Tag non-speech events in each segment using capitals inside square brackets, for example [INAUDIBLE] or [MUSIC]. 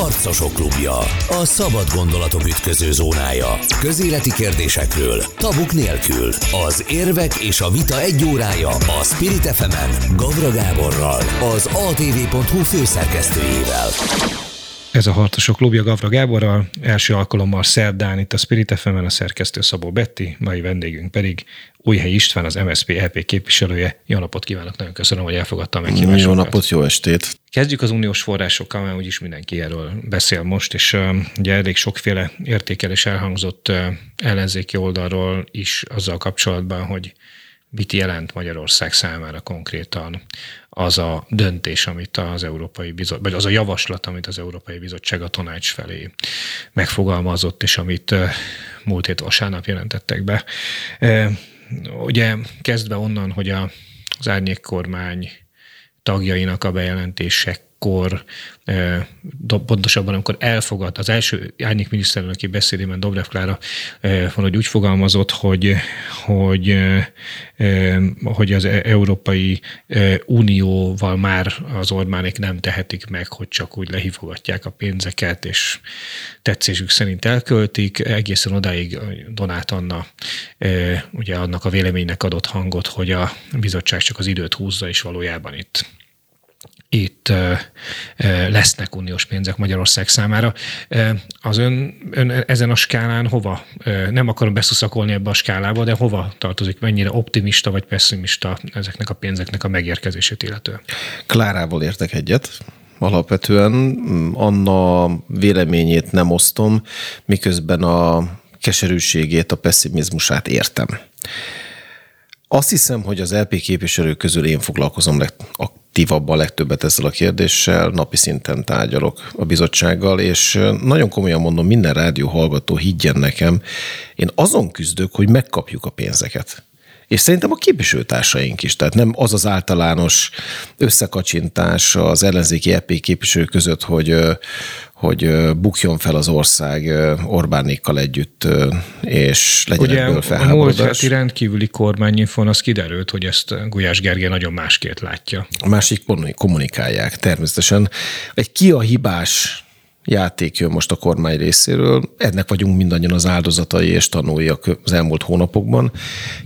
Harcosok klubja. A szabad gondolatok ütköző zónája. Közéleti kérdésekről, tabuk nélkül. Az érvek és a vita egy órája a Spirit fm Gavra Gáborral, az atv.hu főszerkesztőjével. Ez a Harcosok klubja Gavra Gáborral, első alkalommal szerdán itt a Spirit fm a szerkesztő Szabó Betti, mai vendégünk pedig Újhely István, az MSZP EP képviselője. Jó napot kívánok, nagyon köszönöm, hogy elfogadta a meghívásokat. Jó napot, jó estét. Kezdjük az uniós forrásokkal, mert úgyis mindenki erről beszél most, és uh, ugye elég sokféle értékelés elhangzott uh, ellenzéki oldalról is azzal kapcsolatban, hogy mit jelent Magyarország számára konkrétan az a döntés, amit az Európai Bizottság, vagy az a javaslat, amit az Európai Bizottság a tanács felé megfogalmazott, és amit múlt hét vasárnap jelentettek be. Ugye kezdve onnan, hogy az árnyék kormány tagjainak a bejelentések akkor pontosabban, amikor elfogad, az első árnyék miniszterelnöki beszédében Dobrev Klára hogy úgy fogalmazott, hogy, hogy, hogy az Európai Unióval már az Orbánék nem tehetik meg, hogy csak úgy lehívogatják a pénzeket, és tetszésük szerint elköltik. Egészen odáig Donát Anna ugye annak a véleménynek adott hangot, hogy a bizottság csak az időt húzza, és valójában itt itt lesznek uniós pénzek Magyarország számára. Az ön, ön ezen a skálán hova, nem akarom beszuszakolni ebbe a skálába, de hova tartozik, mennyire optimista vagy pessimista ezeknek a pénzeknek a megérkezését illetően? Klárával értek egyet. Alapvetően Anna véleményét nem osztom, miközben a keserűségét, a pessimizmusát értem. Azt hiszem, hogy az LP képviselők közül én foglalkozom aktívabban legtöbbet ezzel a kérdéssel, napi szinten tárgyalok a bizottsággal, és nagyon komolyan mondom, minden rádió hallgató higgyen nekem, én azon küzdök, hogy megkapjuk a pénzeket és szerintem a képviselőtársaink is. Tehát nem az az általános összekacsintás az ellenzéki EP képviselő között, hogy, hogy bukjon fel az ország Orbánékkal együtt, és legyen Ugye ebből a múlt heti rendkívüli kormányinfon az kiderült, hogy ezt Gulyás Gergely nagyon másként látja. A másik kommunikálják természetesen. Egy ki a hibás játék jön most a kormány részéről. Ennek vagyunk mindannyian az áldozatai és tanulni az elmúlt hónapokban,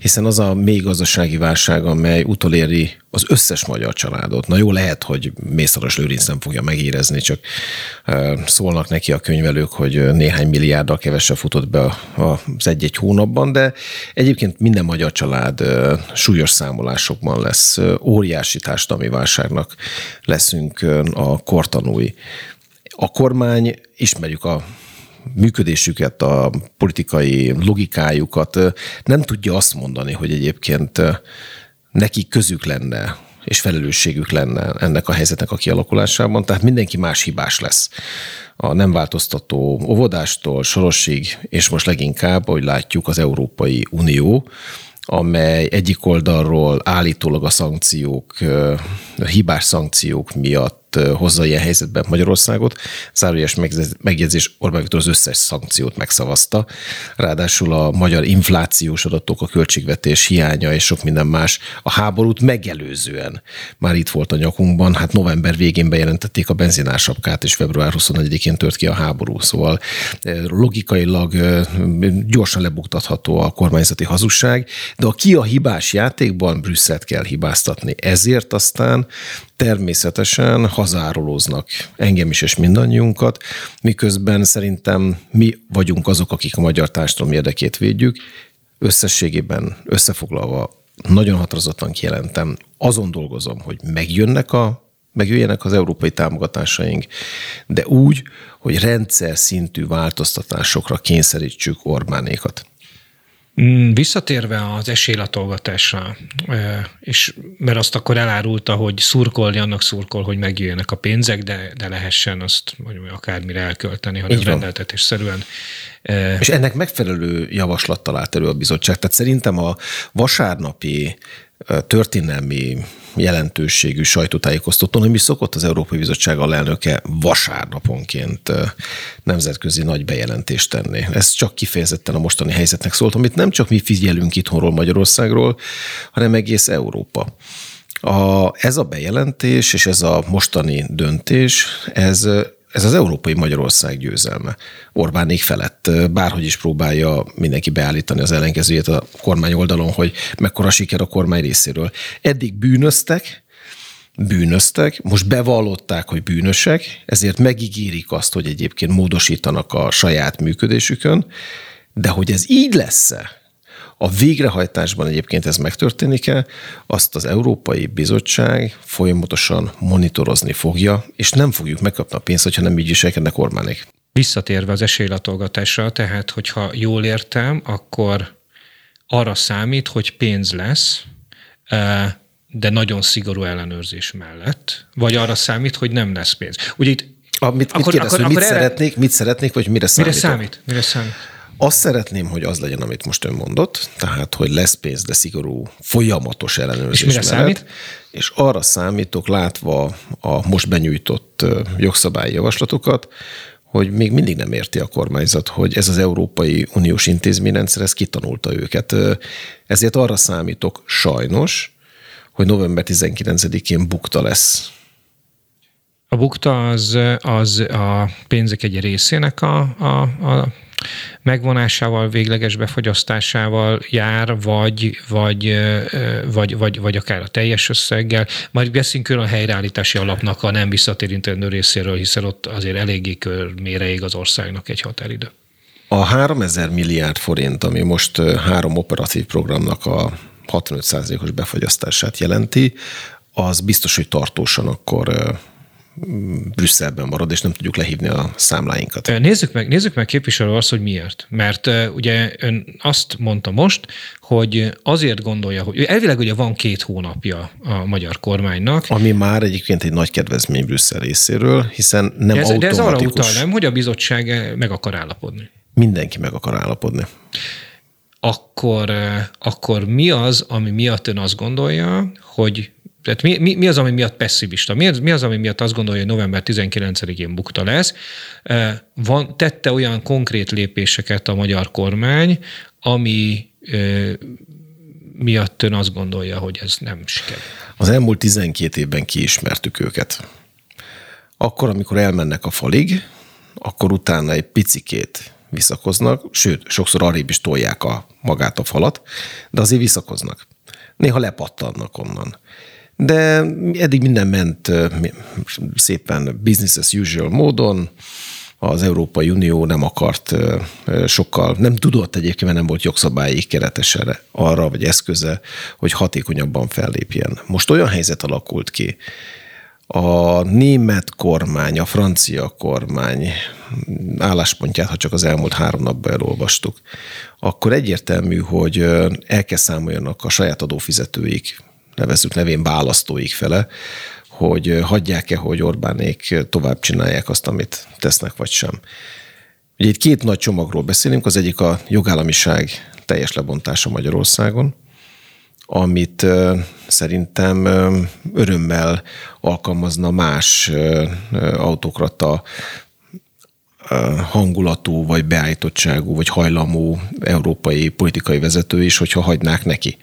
hiszen az a mély gazdasági válság, amely utoléri az összes magyar családot. Na jó, lehet, hogy Mészáros Lőrinc nem fogja megérezni, csak szólnak neki a könyvelők, hogy néhány milliárddal kevesebb futott be az egy-egy hónapban, de egyébként minden magyar család súlyos számolásokban lesz, óriási társadalmi válságnak leszünk a kortanúi a kormány, ismerjük a működésüket, a politikai logikájukat, nem tudja azt mondani, hogy egyébként neki közük lenne és felelősségük lenne ennek a helyzetnek a kialakulásában, tehát mindenki más hibás lesz. A nem változtató óvodástól, Sorosig, és most leginkább, ahogy látjuk, az Európai Unió, amely egyik oldalról állítólag a szankciók, a hibás szankciók miatt hozza ilyen helyzetben Magyarországot. Zárójeles megjegyzés, Orbán Viktor az összes szankciót megszavazta. Ráadásul a magyar inflációs adatok, a költségvetés hiánya és sok minden más a háborút megelőzően már itt volt a nyakunkban. Hát november végén bejelentették a benzinársapkát, és február 21-én tört ki a háború. Szóval logikailag gyorsan lebuktatható a kormányzati hazugság, de a ki a hibás játékban Brüsszelt kell hibáztatni. Ezért aztán természetesen hazárolóznak engem is és mindannyiunkat, miközben szerintem mi vagyunk azok, akik a magyar társadalom érdekét védjük. Összességében összefoglalva nagyon határozottan kijelentem, azon dolgozom, hogy megjönnek a megjöjjenek az európai támogatásaink, de úgy, hogy rendszer szintű változtatásokra kényszerítsük Orbánékat. Mm, visszatérve az esélylatolgatásra, és mert azt akkor elárulta, hogy szurkolni annak szurkol, hogy megjöjjenek a pénzek, de, de lehessen azt mondjuk, akármire elkölteni, hanem rendeltetésszerűen. És ennek megfelelő javaslattal állt elő a bizottság. Tehát szerintem a vasárnapi történelmi jelentőségű sajtótájékoztatón, ami szokott az Európai Bizottság alelnöke vasárnaponként nemzetközi nagy bejelentést tenni. Ez csak kifejezetten a mostani helyzetnek szólt, amit nem csak mi figyelünk itthonról Magyarországról, hanem egész Európa. A, ez a bejelentés és ez a mostani döntés, ez ez az európai Magyarország győzelme. Orbánék felett bárhogy is próbálja mindenki beállítani az ellenkezőjét a kormány oldalon, hogy mekkora siker a kormány részéről. Eddig bűnöztek, bűnöztek, most bevallották, hogy bűnösek, ezért megígérik azt, hogy egyébként módosítanak a saját működésükön, de hogy ez így lesz-e, a végrehajtásban egyébként ez megtörténik-e, azt az Európai Bizottság folyamatosan monitorozni fogja, és nem fogjuk megkapni a pénzt, hogyha nem így viselkednek kormányok. Visszatérve az esélylatolgatásra, tehát hogyha jól értem, akkor arra számít, hogy pénz lesz, de nagyon szigorú ellenőrzés mellett, vagy arra számít, hogy nem lesz pénz. Ugye itt a, mit, akkor, kérdez, akkor, hogy mit, erre... szeretnék, mit szeretnék, vagy mire számít? Mire számít? Mire számít? Azt szeretném, hogy az legyen, amit most ön mondott, tehát, hogy lesz pénz, de szigorú, folyamatos ellenőrzés És mire mellett, számít? És arra számítok, látva a most benyújtott jogszabályi javaslatokat, hogy még mindig nem érti a kormányzat, hogy ez az Európai Uniós intézményrendszer, ez kitanulta őket. Ezért arra számítok sajnos, hogy november 19-én bukta lesz. A bukta az, az a pénzek egy részének a, a, a megvonásával, végleges befogyasztásával jár, vagy, vagy, vagy, vagy, vagy akár a teljes összeggel. Majd beszélünk külön a helyreállítási alapnak a nem visszatérintendő részéről, hiszen ott azért eléggé körmére ég az országnak egy határidő. A 3000 milliárd forint, ami most három operatív programnak a 65%-os befogyasztását jelenti, az biztos, hogy tartósan akkor Brüsszelben marad, és nem tudjuk lehívni a számláinkat. Nézzük meg, nézzük meg képviselő azt, hogy miért. Mert ugye ön azt mondta most, hogy azért gondolja, hogy elvileg ugye van két hónapja a magyar kormánynak. Ami már egyébként egy nagy kedvezmény Brüsszel részéről, hiszen nem de ez, automatikus. De ez arra utal, nem, hogy a bizottság meg akar állapodni. Mindenki meg akar állapodni. Akkor, akkor mi az, ami miatt ön azt gondolja, hogy tehát mi, mi, mi az, ami miatt pessimista? Mi, mi az, ami miatt azt gondolja, hogy november 19-én bukta lesz? Van, tette olyan konkrét lépéseket a magyar kormány, ami miatt ön azt gondolja, hogy ez nem siker. Az elmúlt 12 évben kiismertük őket. Akkor, amikor elmennek a falig, akkor utána egy picikét visszakoznak, sőt, sokszor arrébb is tolják a, magát a falat, de azért visszakoznak. Néha lepattannak onnan de eddig minden ment szépen business as usual módon, az Európai Unió nem akart sokkal, nem tudott egyébként, mert nem volt jogszabályi keretes arra, vagy eszköze, hogy hatékonyabban fellépjen. Most olyan helyzet alakult ki, a német kormány, a francia kormány álláspontját, ha csak az elmúlt három napban elolvastuk, akkor egyértelmű, hogy el kell számoljanak a saját adófizetőik nevezzük nevén választóik fele, hogy hagyják-e, hogy Orbánék tovább csinálják azt, amit tesznek, vagy sem. Ugye itt két nagy csomagról beszélünk, az egyik a jogállamiság teljes lebontása Magyarországon, amit szerintem örömmel alkalmazna más autokrata hangulatú, vagy beállítottságú, vagy hajlamú európai politikai vezető is, hogyha hagynák neki.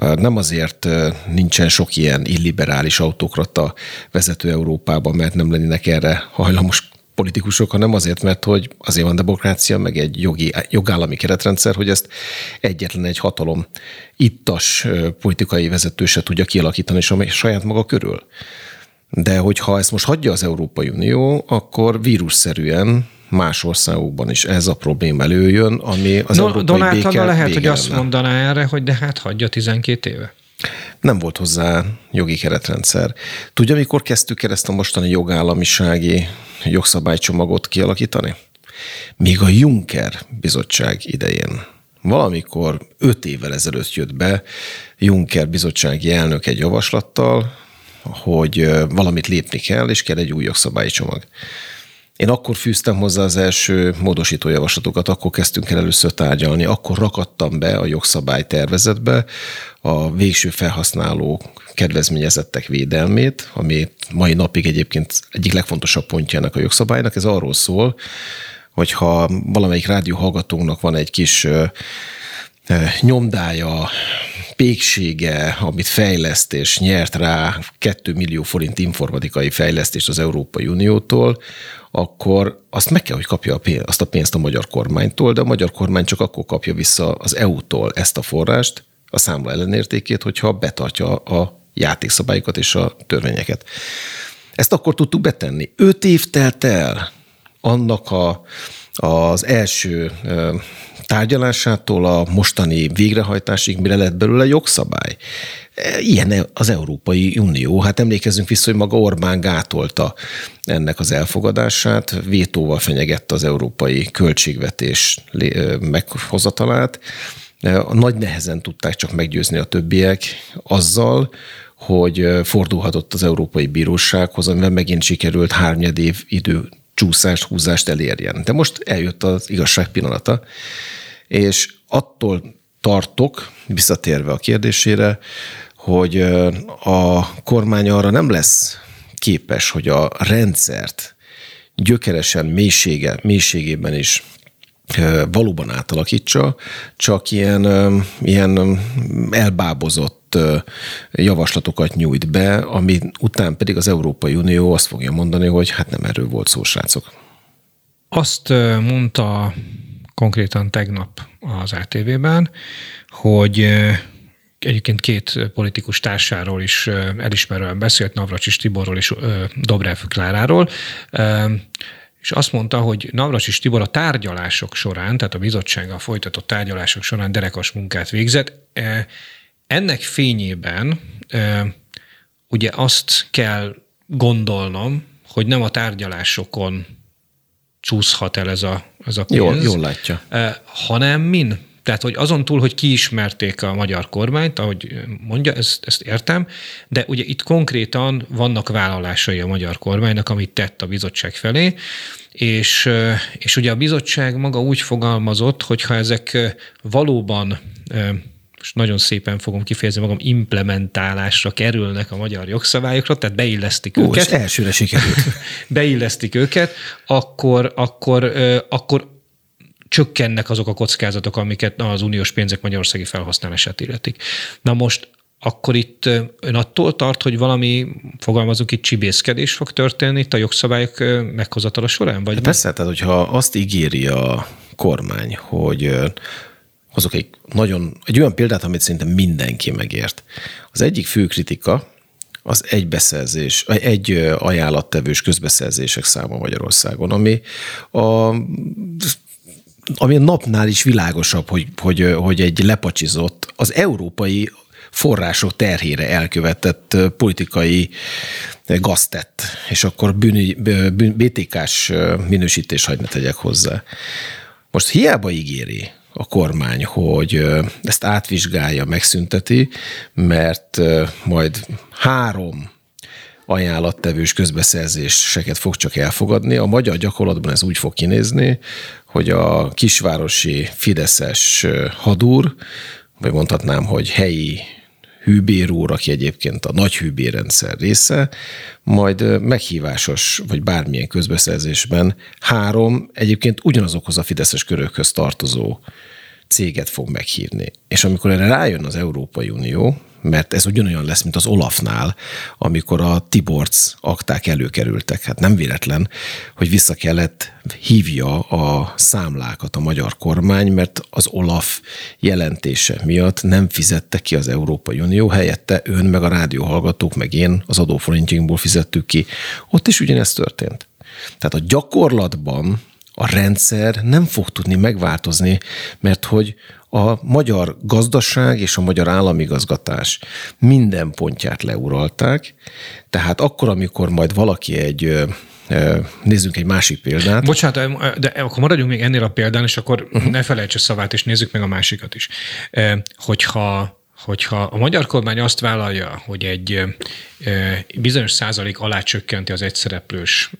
Nem azért nincsen sok ilyen illiberális autokrata vezető Európában, mert nem lennének erre hajlamos politikusok, hanem azért, mert hogy azért van demokrácia, meg egy jogi, jogállami keretrendszer, hogy ezt egyetlen egy hatalom ittas politikai vezető se tudja kialakítani, és a saját maga körül. De hogyha ezt most hagyja az Európai Unió, akkor vírusszerűen más országokban is ez a probléma előjön, ami az no, európai Donald béke lehet, hogy azt mondaná erre, hogy de hát hagyja 12 éve. Nem volt hozzá jogi keretrendszer. Tudja, mikor kezdtük el ezt a mostani jogállamisági jogszabálycsomagot kialakítani? Még a Juncker bizottság idején. Valamikor öt évvel ezelőtt jött be Juncker bizottsági elnök egy javaslattal, hogy valamit lépni kell, és kell egy új jogszabályi csomag. Én akkor fűztem hozzá az első módosító javaslatokat, akkor kezdtünk el először tárgyalni, akkor rakadtam be a jogszabály tervezetbe a végső felhasználó kedvezményezettek védelmét, ami mai napig egyébként egyik legfontosabb pontjának a jogszabálynak. Ez arról szól, hogyha valamelyik rádió hallgatónak van egy kis nyomdája, péksége, amit fejleszt és nyert rá 2 millió forint informatikai fejlesztést az Európai Uniótól, akkor azt meg kell, hogy kapja a pénzt, azt a pénzt a magyar kormánytól, de a magyar kormány csak akkor kapja vissza az EU-tól ezt a forrást, a számla ellenértékét, hogyha betartja a játékszabályokat és a törvényeket. Ezt akkor tudtuk betenni. Öt év telt el annak a, az első tárgyalásától a mostani végrehajtásig, mire lett belőle jogszabály. Ilyen az Európai Unió. Hát emlékezzünk vissza, hogy maga Orbán gátolta ennek az elfogadását, vétóval fenyegette az európai költségvetés meghozatalát. Nagy nehezen tudták csak meggyőzni a többiek azzal, hogy fordulhatott az Európai Bírósághoz, amivel megint sikerült hárnyed év idő csúszást, húzást elérjen. De most eljött az igazság pillanata, és attól tartok, visszatérve a kérdésére, hogy a kormány arra nem lesz képes, hogy a rendszert gyökeresen mélysége, mélységében is valóban átalakítsa, csak ilyen, ilyen elbábozott javaslatokat nyújt be, ami után pedig az Európai Unió azt fogja mondani, hogy hát nem erről volt szó, srácok. Azt mondta konkrétan tegnap az ATV-ben, hogy egyébként két politikus társáról is elismerően beszélt, Navracsis Tiborról és Dobrev Kláráról, és azt mondta, hogy Navracsis Tibor a tárgyalások során, tehát a bizottsággal folytatott tárgyalások során derekas munkát végzett. Ennek fényében ugye azt kell gondolnom, hogy nem a tárgyalásokon csúszhat el ez a, ez a pénz. Jól, jól látja. Hanem min? Tehát, hogy azon túl, hogy kiismerték a magyar kormányt, ahogy mondja, ezt, ezt értem, de ugye itt konkrétan vannak vállalásai a magyar kormánynak, amit tett a bizottság felé, és, és ugye a bizottság maga úgy fogalmazott, hogy ha ezek valóban most nagyon szépen fogom kifejezni magam, implementálásra kerülnek a magyar jogszabályokra, tehát beillesztik Ó, őket. elsőre sikerült. [LAUGHS] beillesztik őket, akkor, akkor, akkor csökkennek azok a kockázatok, amiket az uniós pénzek magyarországi felhasználását illetik. Na most akkor itt ön attól tart, hogy valami, fogalmazunk itt, csibészkedés fog történni itt a jogszabályok meghozatala során? Vagy hát persze, tehát hogyha azt ígéri a kormány, hogy hozok egy nagyon, egy olyan példát, amit szerintem mindenki megért. Az egyik fő kritika az egy beszerzés, egy ajánlattevős közbeszerzések száma Magyarországon, ami a ami a napnál is világosabb, hogy, hogy, hogy egy lepacsizott, az európai források terhére elkövetett politikai gaztett, és akkor bűn, bűn, BTK-s minősítés hagyna tegyek hozzá. Most hiába ígéri a kormány, hogy ezt átvizsgálja, megszünteti, mert majd három ajánlattevős közbeszerzéseket fog csak elfogadni. A magyar gyakorlatban ez úgy fog kinézni, hogy a kisvárosi fideszes hadúr, vagy mondhatnám, hogy helyi hűbér úr, aki egyébként a nagy hűbérrendszer része, majd meghívásos vagy bármilyen közbeszerzésben három egyébként ugyanazokhoz a fideszes körökhöz tartozó céget fog meghívni. És amikor erre rájön az Európai Unió, mert ez ugyanolyan lesz, mint az Olafnál, amikor a Tiborc akták előkerültek. Hát nem véletlen, hogy vissza kellett hívja a számlákat a magyar kormány, mert az Olaf jelentése miatt nem fizette ki az Európai Unió, helyette ön meg a rádióhallgatók, meg én az adóforintjainkból fizettük ki. Ott is ugyanezt történt. Tehát a gyakorlatban a rendszer nem fog tudni megváltozni, mert hogy a magyar gazdaság és a magyar államigazgatás minden pontját leuralták, tehát akkor, amikor majd valaki egy Nézzünk egy másik példát. Bocsánat, de akkor maradjunk még ennél a példán, és akkor uh-huh. ne felejts a szavát, és nézzük meg a másikat is. Hogyha hogyha a magyar kormány azt vállalja, hogy egy bizonyos százalék alá csökkenti az egyszereplős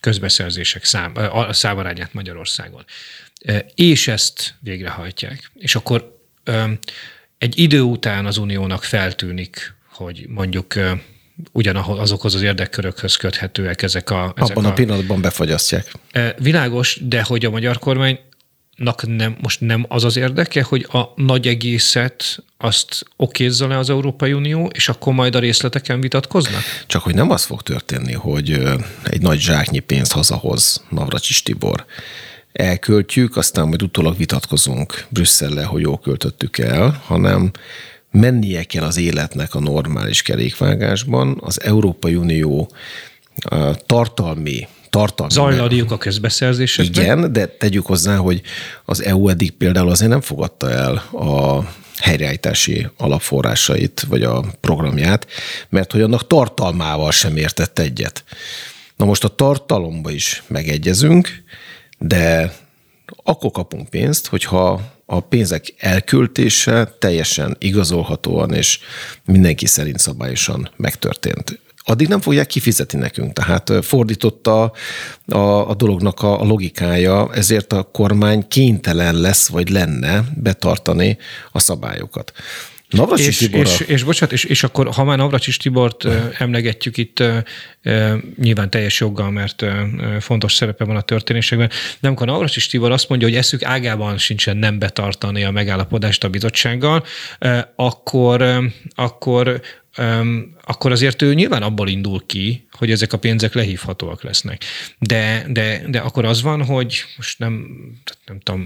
közbeszerzések szám, számarányát Magyarországon, és ezt végrehajtják, és akkor egy idő után az uniónak feltűnik, hogy mondjuk ugyanazokhoz az érdekkörökhöz köthetőek ezek a... Ezek Abban a, a pillanatban befagyasztják. Világos, de hogy a magyar kormány nem, most nem az az érdeke, hogy a nagy egészet azt okézza le az Európai Unió, és akkor majd a részleteken vitatkoznak? Csak hogy nem az fog történni, hogy egy nagy zsáknyi pénzt hazahoz Navracsis Tibor. Elköltjük, aztán majd utólag vitatkozunk Brüsszellel, hogy jól költöttük el, hanem mennie kell az életnek a normális kerékvágásban. Az Európai Unió tartalmi tartalmi. Zajladiuk a közbeszerzésekben. Igen, de tegyük hozzá, hogy az EU eddig például azért nem fogadta el a helyreállítási alapforrásait, vagy a programját, mert hogy annak tartalmával sem értett egyet. Na most a tartalomba is megegyezünk, de akkor kapunk pénzt, hogyha a pénzek elköltése teljesen igazolhatóan és mindenki szerint szabályosan megtörtént addig nem fogják kifizetni nekünk. Tehát fordította a, a dolognak a, a logikája, ezért a kormány kénytelen lesz, vagy lenne betartani a szabályokat. Navracsis és, és, és, bocsánat, és, és akkor, ha már Navracsis Tibort uh, emlegetjük itt uh, uh, nyilván teljes joggal, mert fontos szerepe van a történésekben, de amikor Navracsis Tibor azt mondja, hogy eszük ágában sincsen nem betartani a megállapodást a bizottsággal, akkor, akkor akkor azért ő nyilván abból indul ki, hogy ezek a pénzek lehívhatóak lesznek. De, de, de akkor az van, hogy most nem, nem tudom,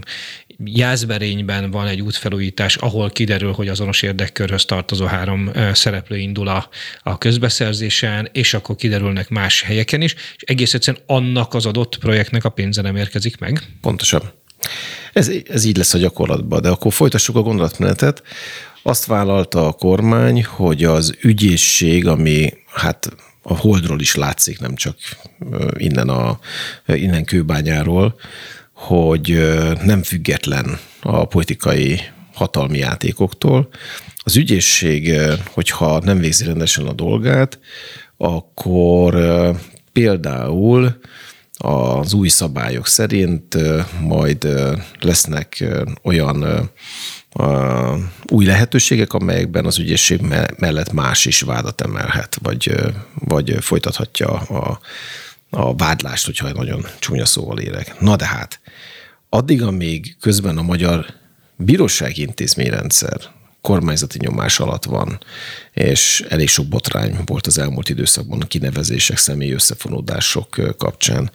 Jászberényben van egy útfelújítás, ahol kiderül, hogy azonos érdekkörhöz tartozó három szereplő indul a, a közbeszerzésen, és akkor kiderülnek más helyeken is, és egész egyszerűen annak az adott projektnek a pénze nem érkezik meg. Pontosan. Ez, ez így lesz a gyakorlatban, de akkor folytassuk a gondolatmenetet. Azt vállalta a kormány, hogy az ügyészség, ami hát a holdról is látszik, nem csak innen, a, innen kőbányáról, hogy nem független a politikai hatalmi játékoktól. Az ügyészség, hogyha nem végzi rendesen a dolgát, akkor például az új szabályok szerint majd lesznek olyan új lehetőségek, amelyekben az ügyészség mellett más is vádat emelhet, vagy, vagy folytathatja a, a vádlást, hogyha nagyon csúnya szóval élek. Na de hát, addig, amíg közben a magyar bírósági intézményrendszer kormányzati nyomás alatt van, és elég sok botrány volt az elmúlt időszakban a kinevezések, személyi összefonódások kapcsán.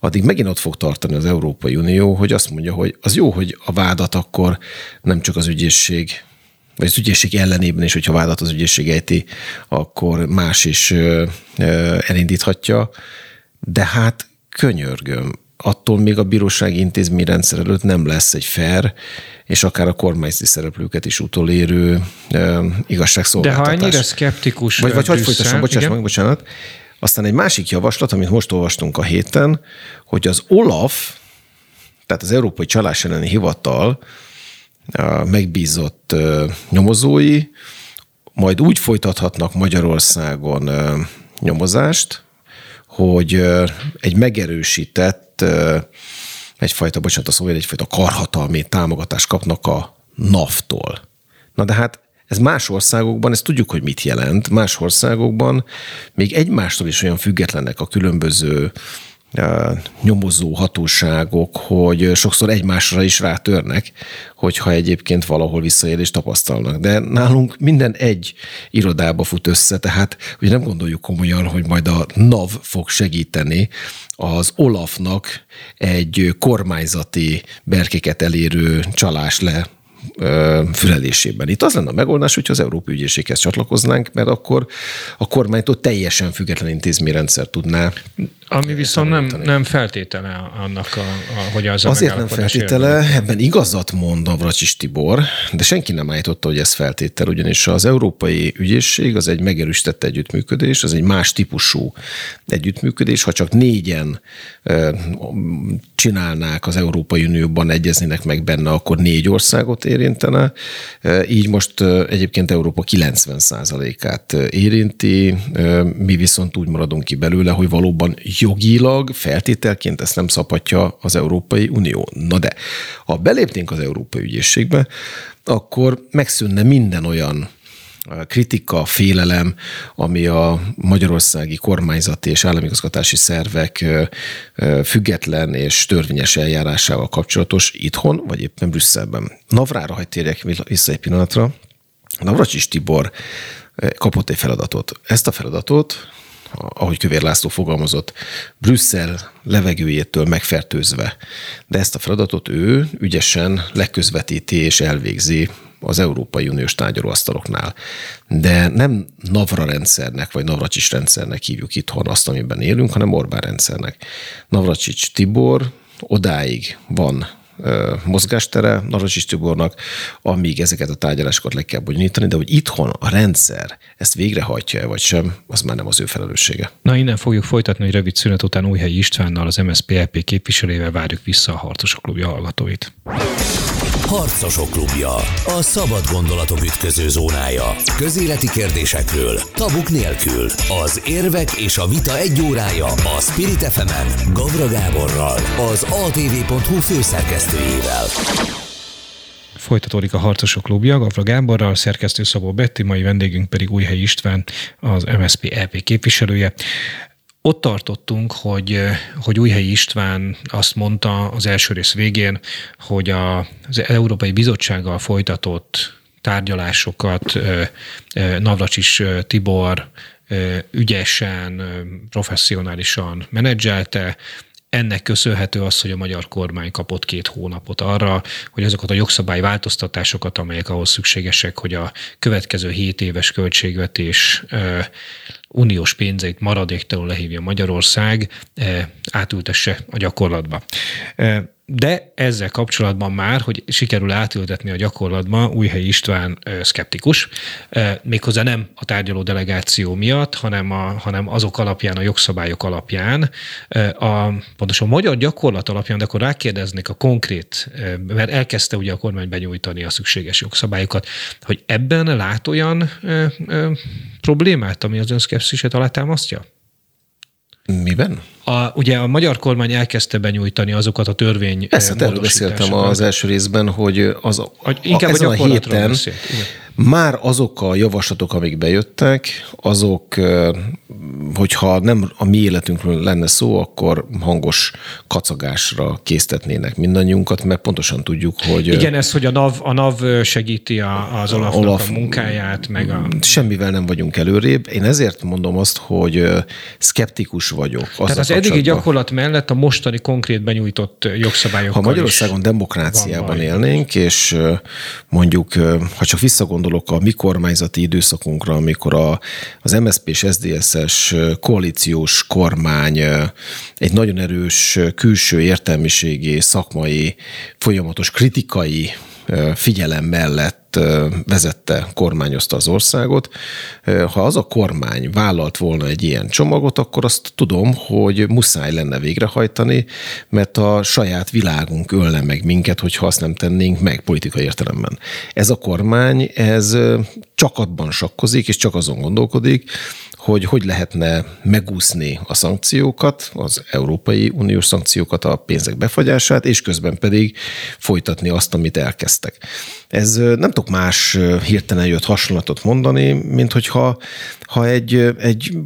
Addig megint ott fog tartani az Európai Unió, hogy azt mondja, hogy az jó, hogy a vádat akkor nem csak az ügyészség vagy az ügyészség ellenében is, hogyha vádat az ügyészség ejti, akkor más is elindíthatja. De hát könyörgöm, attól még a bírósági intézményrendszer előtt nem lesz egy fair és akár a kormányzati szereplőket is utolérő e, igazságszolgáltatás. De ha ennyire szkeptikus Vagy, vagy hogy folytassam, bocsáss meg, bocsánat. Aztán egy másik javaslat, amit most olvastunk a héten, hogy az OLAF, tehát az Európai Csalás elleni Hivatal megbízott nyomozói majd úgy folytathatnak Magyarországon nyomozást, hogy egy megerősített egyfajta, bocsánat a szó, egyfajta karhatalmi támogatást kapnak a NAV-tól. Na de hát ez más országokban, ezt tudjuk, hogy mit jelent. Más országokban még egymástól is olyan függetlenek a különböző nyomozó hatóságok, hogy sokszor egymásra is rátörnek, hogyha egyébként valahol visszaélést tapasztalnak. De nálunk minden egy irodába fut össze, tehát ugye nem gondoljuk komolyan, hogy majd a NAV fog segíteni az Olafnak egy kormányzati berkéket elérő csalás le fülelésében. Itt az lenne a megoldás, hogyha az Európai Ügyészséghez csatlakoznánk, mert akkor a kormánytól teljesen független intézményrendszer tudná. Ami viszont nem, nem feltétele annak, a, a, hogy az Azért nem feltétele, érdekel. ebben igazat mond Navracsis Tibor, de senki nem állította, hogy ez feltétel, ugyanis az Európai Ügyészség az egy megerősített együttműködés, az egy más típusú együttműködés, ha csak négyen csinálnák az Európai Unióban, egyeznének meg benne, akkor négy országot érintene. Így most egyébként Európa 90%-át érinti, mi viszont úgy maradunk ki belőle, hogy valóban jogilag feltételként ezt nem szabhatja az Európai Unió. Na de, ha belépnénk az Európai Ügyészségbe, akkor megszűnne minden olyan kritika, félelem, ami a magyarországi kormányzati és államigazgatási szervek független és törvényes eljárásával kapcsolatos itthon, vagy éppen Brüsszelben. Navrára hagy térjek vissza egy pillanatra. Navracsis Tibor kapott egy feladatot. Ezt a feladatot ahogy Kövér László fogalmazott, Brüsszel levegőjétől megfertőzve. De ezt a feladatot ő ügyesen leközvetíti és elvégzi az Európai Uniós tárgyalóasztaloknál. De nem Navra rendszernek, vagy Navracsics rendszernek hívjuk itthon azt, amiben élünk, hanem Orbán rendszernek. Navracsics Tibor odáig van mozgástere Navracsics Tibornak, amíg ezeket a tárgyalásokat le kell bonyolítani, de hogy itthon a rendszer ezt végrehajtja vagy sem, az már nem az ő felelőssége. Na innen fogjuk folytatni, hogy rövid szünet után Újhelyi Istvánnal, az MSZPLP képviselővel várjuk vissza a Harcosok Klubja hallgatóit. Harcosok klubja. A szabad gondolatok ütköző zónája. Közéleti kérdésekről, tabuk nélkül. Az érvek és a vita egy órája a Spirit fm Gavra Gáborral, az atv.hu főszerkesztőjével. Folytatódik a Harcosok Klubja, Gavra Gáborral, szerkesztő Szabó Betti, mai vendégünk pedig Újhely István, az MSZP EP képviselője ott tartottunk, hogy, hogy Újhelyi István azt mondta az első rész végén, hogy a, az Európai Bizottsággal folytatott tárgyalásokat Navracsis Tibor ügyesen, professzionálisan menedzselte, ennek köszönhető az, hogy a magyar kormány kapott két hónapot arra, hogy azokat a jogszabály változtatásokat, amelyek ahhoz szükségesek, hogy a következő 7 éves költségvetés uniós pénzeit maradéktalanul lehívja Magyarország, átültesse a gyakorlatba. De ezzel kapcsolatban már, hogy sikerül átültetni a gyakorlatba, Újhely István szkeptikus, méghozzá nem a tárgyaló delegáció miatt, hanem, a, hanem azok alapján, a jogszabályok alapján, a, pontosan a magyar gyakorlat alapján, de akkor rákérdeznék a konkrét, mert elkezdte ugye a kormány benyújtani a szükséges jogszabályokat, hogy ebben lát olyan ö, ö, problémát, ami az ön szkepszisét alátámasztja? Miben? A, ugye a magyar kormány elkezdte benyújtani azokat a törvény Ezt erről beszéltem az első részben, hogy az, a, inkább a, ezen a héten beszélt, már azok a javaslatok, amik bejöttek, azok, hogyha nem a mi életünkről lenne szó, akkor hangos kacagásra késztetnének mindannyiunkat, mert pontosan tudjuk, hogy... Igen, ez, hogy a NAV, a NAV segíti a, az Olafnak Olaf, a munkáját, meg a... Semmivel nem vagyunk előrébb. Én ezért mondom azt, hogy szkeptikus vagyok. Tehát az eddigi gyakorlat mellett a mostani konkrét benyújtott jogszabályok. Ha Magyarországon demokráciában élnénk, és mondjuk, ha csak visszagondolok a mi kormányzati időszakunkra, amikor a, az MSZP és SZDSZ-es koalíciós kormány egy nagyon erős külső értelmiségi, szakmai, folyamatos kritikai figyelem mellett vezette, kormányozta az országot. Ha az a kormány vállalt volna egy ilyen csomagot, akkor azt tudom, hogy muszáj lenne végrehajtani, mert a saját világunk ölne meg minket, hogyha azt nem tennénk meg politikai értelemben. Ez a kormány, ez csak abban sakkozik, és csak azon gondolkodik, hogy hogy lehetne megúszni a szankciókat, az Európai Uniós szankciókat, a pénzek befagyását, és közben pedig folytatni azt, amit elkezdtek. Ez nem tudok más hirtelen jött hasonlatot mondani, mint hogyha ha egy, egy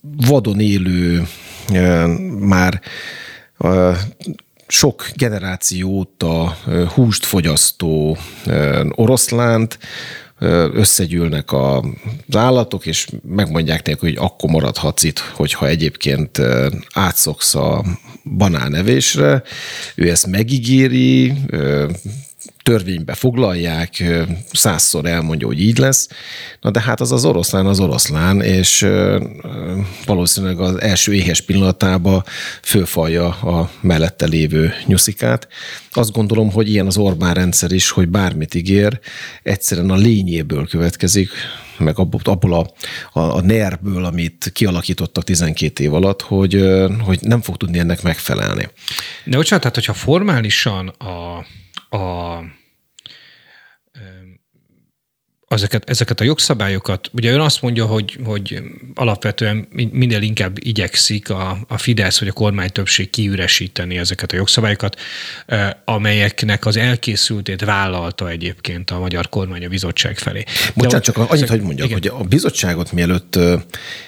vadon élő, már sok generáció óta húst fogyasztó oroszlánt összegyűlnek az állatok, és megmondják neki, hogy akkor maradhatsz itt, hogyha egyébként átszoksz a banánevésre. Ő ezt megígéri, törvénybe foglalják, százszor elmondja, hogy így lesz. Na de hát az az oroszlán az oroszlán, és valószínűleg az első éhes pillanatában fölfalja a mellette lévő nyuszikát. Azt gondolom, hogy ilyen az Orbán rendszer is, hogy bármit ígér, egyszerűen a lényéből következik, meg abból a, a, a nerből, amit kialakítottak 12 év alatt, hogy, hogy nem fog tudni ennek megfelelni. De bocsánat, tehát hogyha formálisan a, a ezeket, ezeket a jogszabályokat, ugye ön azt mondja, hogy, hogy alapvetően minél inkább igyekszik a, a Fidesz vagy a kormány többség kiüresíteni ezeket a jogszabályokat, amelyeknek az elkészültét vállalta egyébként a magyar kormány a bizottság felé. Bocsánat, csak annyit, hogy mondjak, igen. hogy a bizottságot mielőtt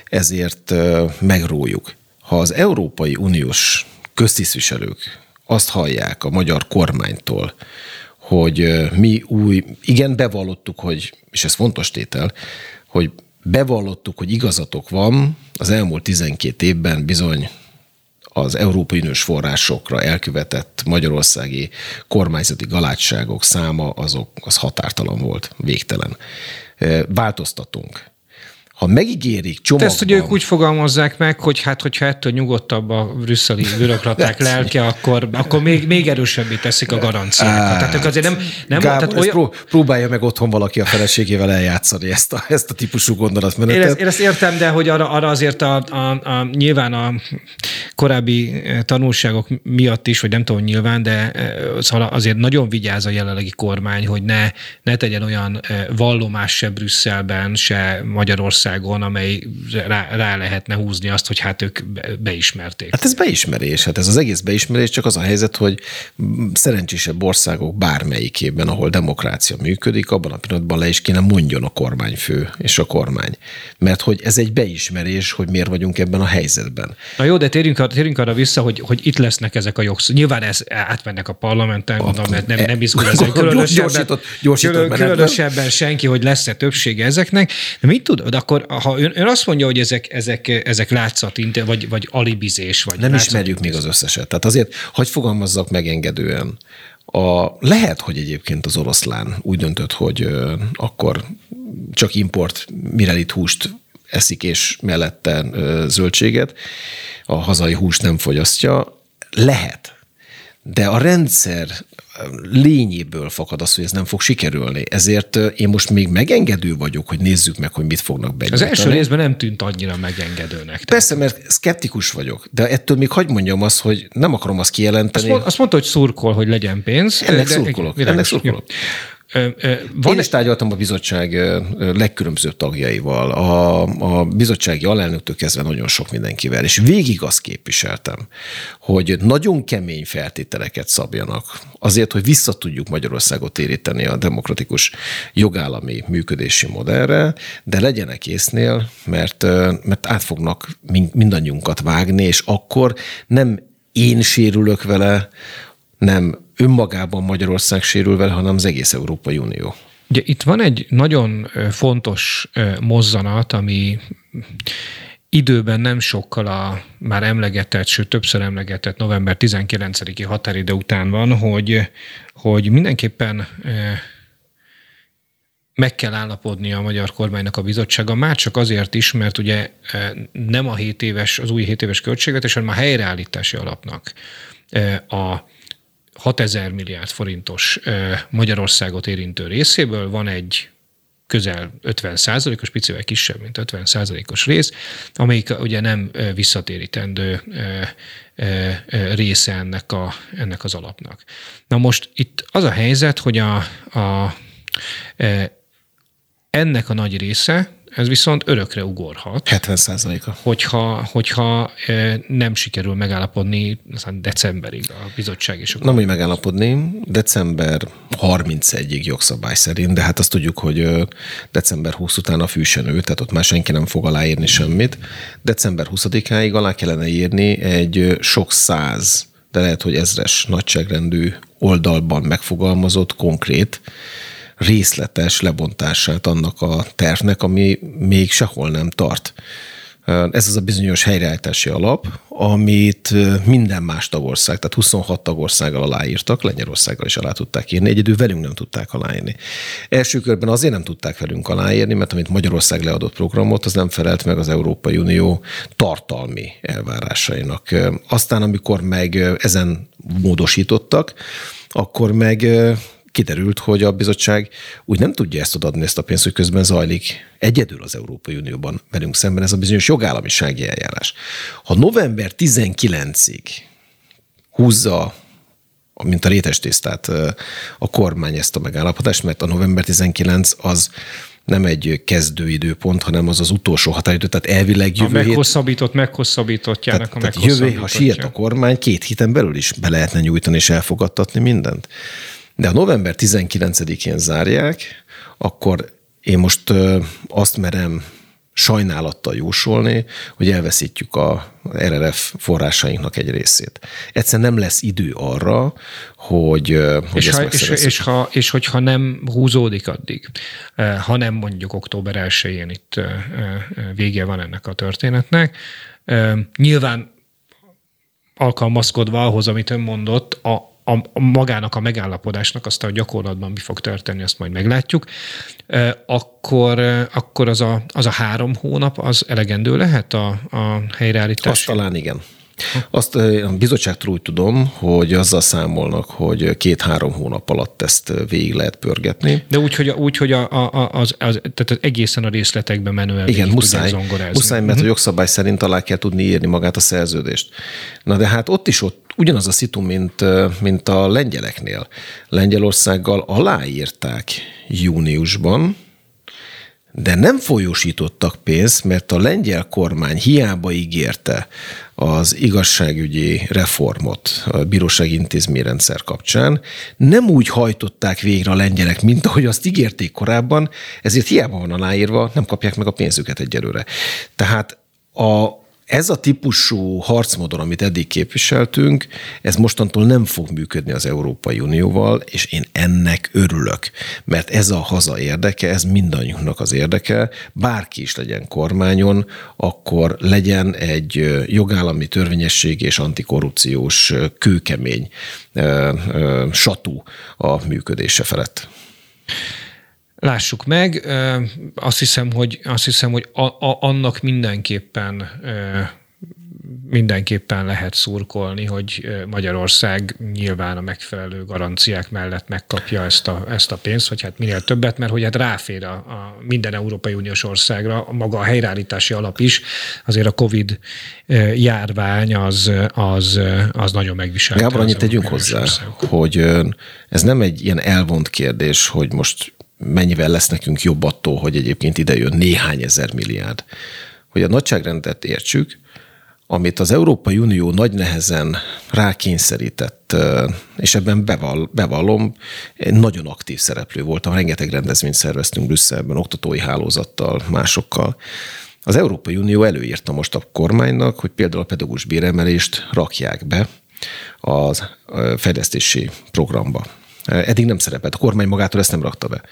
ezért megrójuk, ha az Európai Uniós köztisztviselők azt hallják a magyar kormánytól, hogy mi új, igen, bevallottuk, hogy, és ez fontos tétel, hogy bevallottuk, hogy igazatok van, az elmúlt 12 évben bizony az Európai Uniós forrásokra elkövetett magyarországi kormányzati galátságok száma azok, az határtalan volt, végtelen. Változtatunk ha megígérik csomagban... Ezt ugye ők úgy fogalmazzák meg, hogy hát, hogyha ettől nyugodtabb a brüsszeli bürokraták [LAUGHS] lelke, akkor, akkor még, még erősebbé teszik a garanciákat. Tehát ők azért nem... nem Gábor, tehát olyan... pró- próbálja meg otthon valaki a feleségével eljátszani ezt a, ezt a típusú gondolatmenetet. Én ezt, én ezt értem, de hogy arra, arra azért a, a, a, nyilván a korábbi tanulságok miatt is, vagy nem tudom nyilván, de szóval azért nagyon vigyáz a jelenlegi kormány, hogy ne, ne tegyen olyan vallomás se Brüsszelben, se Magyarország Magyarországon, amely rá, rá lehetne húzni azt, hogy hát ők beismerték. Hát ez beismerés, hát ez az egész beismerés, csak az a helyzet, hogy szerencsésebb országok bármelyikében, ahol demokrácia működik, abban a pillanatban le is kéne mondjon a kormányfő és a kormány. Mert hogy ez egy beismerés, hogy miért vagyunk ebben a helyzetben. Na jó, de térjünk, térjünk arra vissza, hogy, hogy itt lesznek ezek a jogszabályok. Nyilván ez átmennek a parlamenten, mondom, mert nem, nem izgul ezen [LAUGHS] különösebben, gyorsított, gyorsított külön, különösebben senki, hogy lesz-e többsége ezeknek. De mit tudod, akkor ha ön, ön azt mondja, hogy ezek, ezek, ezek látszat, vagy, vagy alibizés, vagy Nem ismerjük még az összeset. Tehát azért, hogy fogalmazzak megengedően, a, lehet, hogy egyébként az oroszlán úgy döntött, hogy ö, akkor csak import mirelit húst eszik, és mellette ö, zöldséget, a hazai húst nem fogyasztja. Lehet. De a rendszer lényéből fakad az, hogy ez nem fog sikerülni. Ezért én most még megengedő vagyok, hogy nézzük meg, hogy mit fognak benyújtani. Az első részben nem tűnt annyira megengedőnek. Persze, mert szkeptikus vagyok, de ettől még hagyd mondjam azt, hogy nem akarom azt kijelenteni. Azt, mond, azt mondta, hogy szurkol, hogy legyen pénz. Ennek de, szurkolok. Ennek szurkolok. Jó. Van Én is tárgyaltam a bizottság legkülönbözőbb tagjaival, a, a bizottsági alelnöktől kezdve nagyon sok mindenkivel, és végig azt képviseltem, hogy nagyon kemény feltételeket szabjanak azért, hogy vissza tudjuk Magyarországot éríteni a demokratikus jogállami működési modellre, de legyenek észnél, mert, mert át fognak mindannyiunkat vágni, és akkor nem én sérülök vele, nem önmagában Magyarország sérül vele, hanem az egész Európai Unió. Ugye itt van egy nagyon fontos mozzanat, ami időben nem sokkal a már emlegetett, sőt többször emlegetett november 19-i határidő után van, hogy, hogy mindenképpen meg kell állapodni a magyar kormánynak a bizottsága, már csak azért is, mert ugye nem a 7 éves, az új 7 éves költségvetés, hanem a helyreállítási alapnak a 6000 milliárd forintos Magyarországot érintő részéből van egy közel 50 százalékos, picivel kisebb, mint 50 százalékos rész, amelyik ugye nem visszatérítendő része ennek, a, ennek az alapnak. Na most itt az a helyzet, hogy a, a, ennek a nagy része, ez viszont örökre ugorhat. 70 százaléka. Hogyha, hogyha nem sikerül megállapodni aztán decemberig a bizottság és a Nem úgy megállapodni, december 31-ig jogszabály szerint, de hát azt tudjuk, hogy december 20 után a fűsenő, tehát ott már senki nem fog aláírni semmit. December 20-áig alá kellene írni egy sok száz, de lehet, hogy ezres nagyságrendű oldalban megfogalmazott konkrét részletes lebontását annak a tervnek, ami még sehol nem tart. Ez az a bizonyos helyreállítási alap, amit minden más tagország, tehát 26 tagországgal aláírtak, Lengyelországgal is alá tudták írni, egyedül velünk nem tudták aláírni. Első körben azért nem tudták velünk aláírni, mert amit Magyarország leadott programot, az nem felelt meg az Európai Unió tartalmi elvárásainak. Aztán, amikor meg ezen módosítottak, akkor meg kiderült, hogy a bizottság úgy nem tudja ezt odaadni, ezt a pénzt, hogy közben zajlik egyedül az Európai Unióban velünk szemben ez a bizonyos jogállamisági eljárás. Ha november 19-ig húzza mint a rétes tésztát a kormány ezt a megállapodást, mert a november 19 az nem egy kezdőidőpont, hanem az az utolsó határidő, tehát elvileg A jövő hét meghosszabbított, meghosszabbítottjának tehát, a tehát jövő, ha siet a kormány, két héten belül is be lehetne nyújtani és elfogadtatni mindent. De ha november 19-én zárják, akkor én most azt merem sajnálattal jósolni, hogy elveszítjük a RRF forrásainknak egy részét. Egyszerűen nem lesz idő arra, hogy, hogy És, ezt ha, és, és, ha, és hogyha nem húzódik addig, eh, hanem mondjuk október 1-én itt vége van ennek a történetnek, nyilván alkalmazkodva ahhoz, amit ön mondott, a, a, a magának a megállapodásnak, aztán a gyakorlatban mi fog történni, azt majd meglátjuk, akkor, akkor az, a, az a három hónap, az elegendő lehet a, a helyreállítás? Azt talán igen. Azt a bizottságtól úgy tudom, hogy azzal számolnak, hogy két-három hónap alatt ezt végig lehet pörgetni. De úgy, hogy, úgy, hogy a, a, az, az, tehát egészen a részletekbe menően Igen, muszáj, muszáj, mert a jogszabály szerint alá kell tudni írni magát a szerződést. Na de hát ott is ott ugyanaz a szitu, mint, mint a lengyeleknél. Lengyelországgal aláírták júniusban, de nem folyósítottak pénzt, mert a lengyel kormány hiába ígérte az igazságügyi reformot a bírósági intézményrendszer kapcsán, nem úgy hajtották végre a lengyelek, mint ahogy azt ígérték korábban, ezért hiába van aláírva, nem kapják meg a pénzüket egyelőre. Tehát a, ez a típusú harcmodon, amit eddig képviseltünk, ez mostantól nem fog működni az Európai Unióval, és én ennek örülök, mert ez a haza érdeke, ez mindannyiunknak az érdeke, bárki is legyen kormányon, akkor legyen egy jogállami törvényesség és antikorrupciós kőkemény satú a működése felett. Lássuk meg, azt hiszem, hogy, azt hiszem, hogy a, a, annak mindenképpen mindenképpen lehet szurkolni, hogy Magyarország nyilván a megfelelő garanciák mellett megkapja ezt a, ezt a pénzt, vagy hát minél többet, mert hogy hát ráfér a, a minden Európai Uniós országra, maga a helyreállítási alap is, azért a Covid járvány az, az, az nagyon megviselte. Gábor, annyit tegyünk hozzá, Uniós országokat. hogy ez nem egy ilyen elvont kérdés, hogy most mennyivel lesz nekünk jobb attól, hogy egyébként ide jön néhány ezer milliárd. Hogy a nagyságrendet értsük, amit az Európai Unió nagy nehezen rákényszerített, és ebben beval, bevallom, nagyon aktív szereplő voltam, rengeteg rendezvényt szerveztünk Brüsszelben, oktatói hálózattal, másokkal. Az Európai Unió előírta most a kormánynak, hogy például a pedagógus béremelést rakják be az fejlesztési programba. Eddig nem szerepelt. A kormány magától ezt nem rakta be.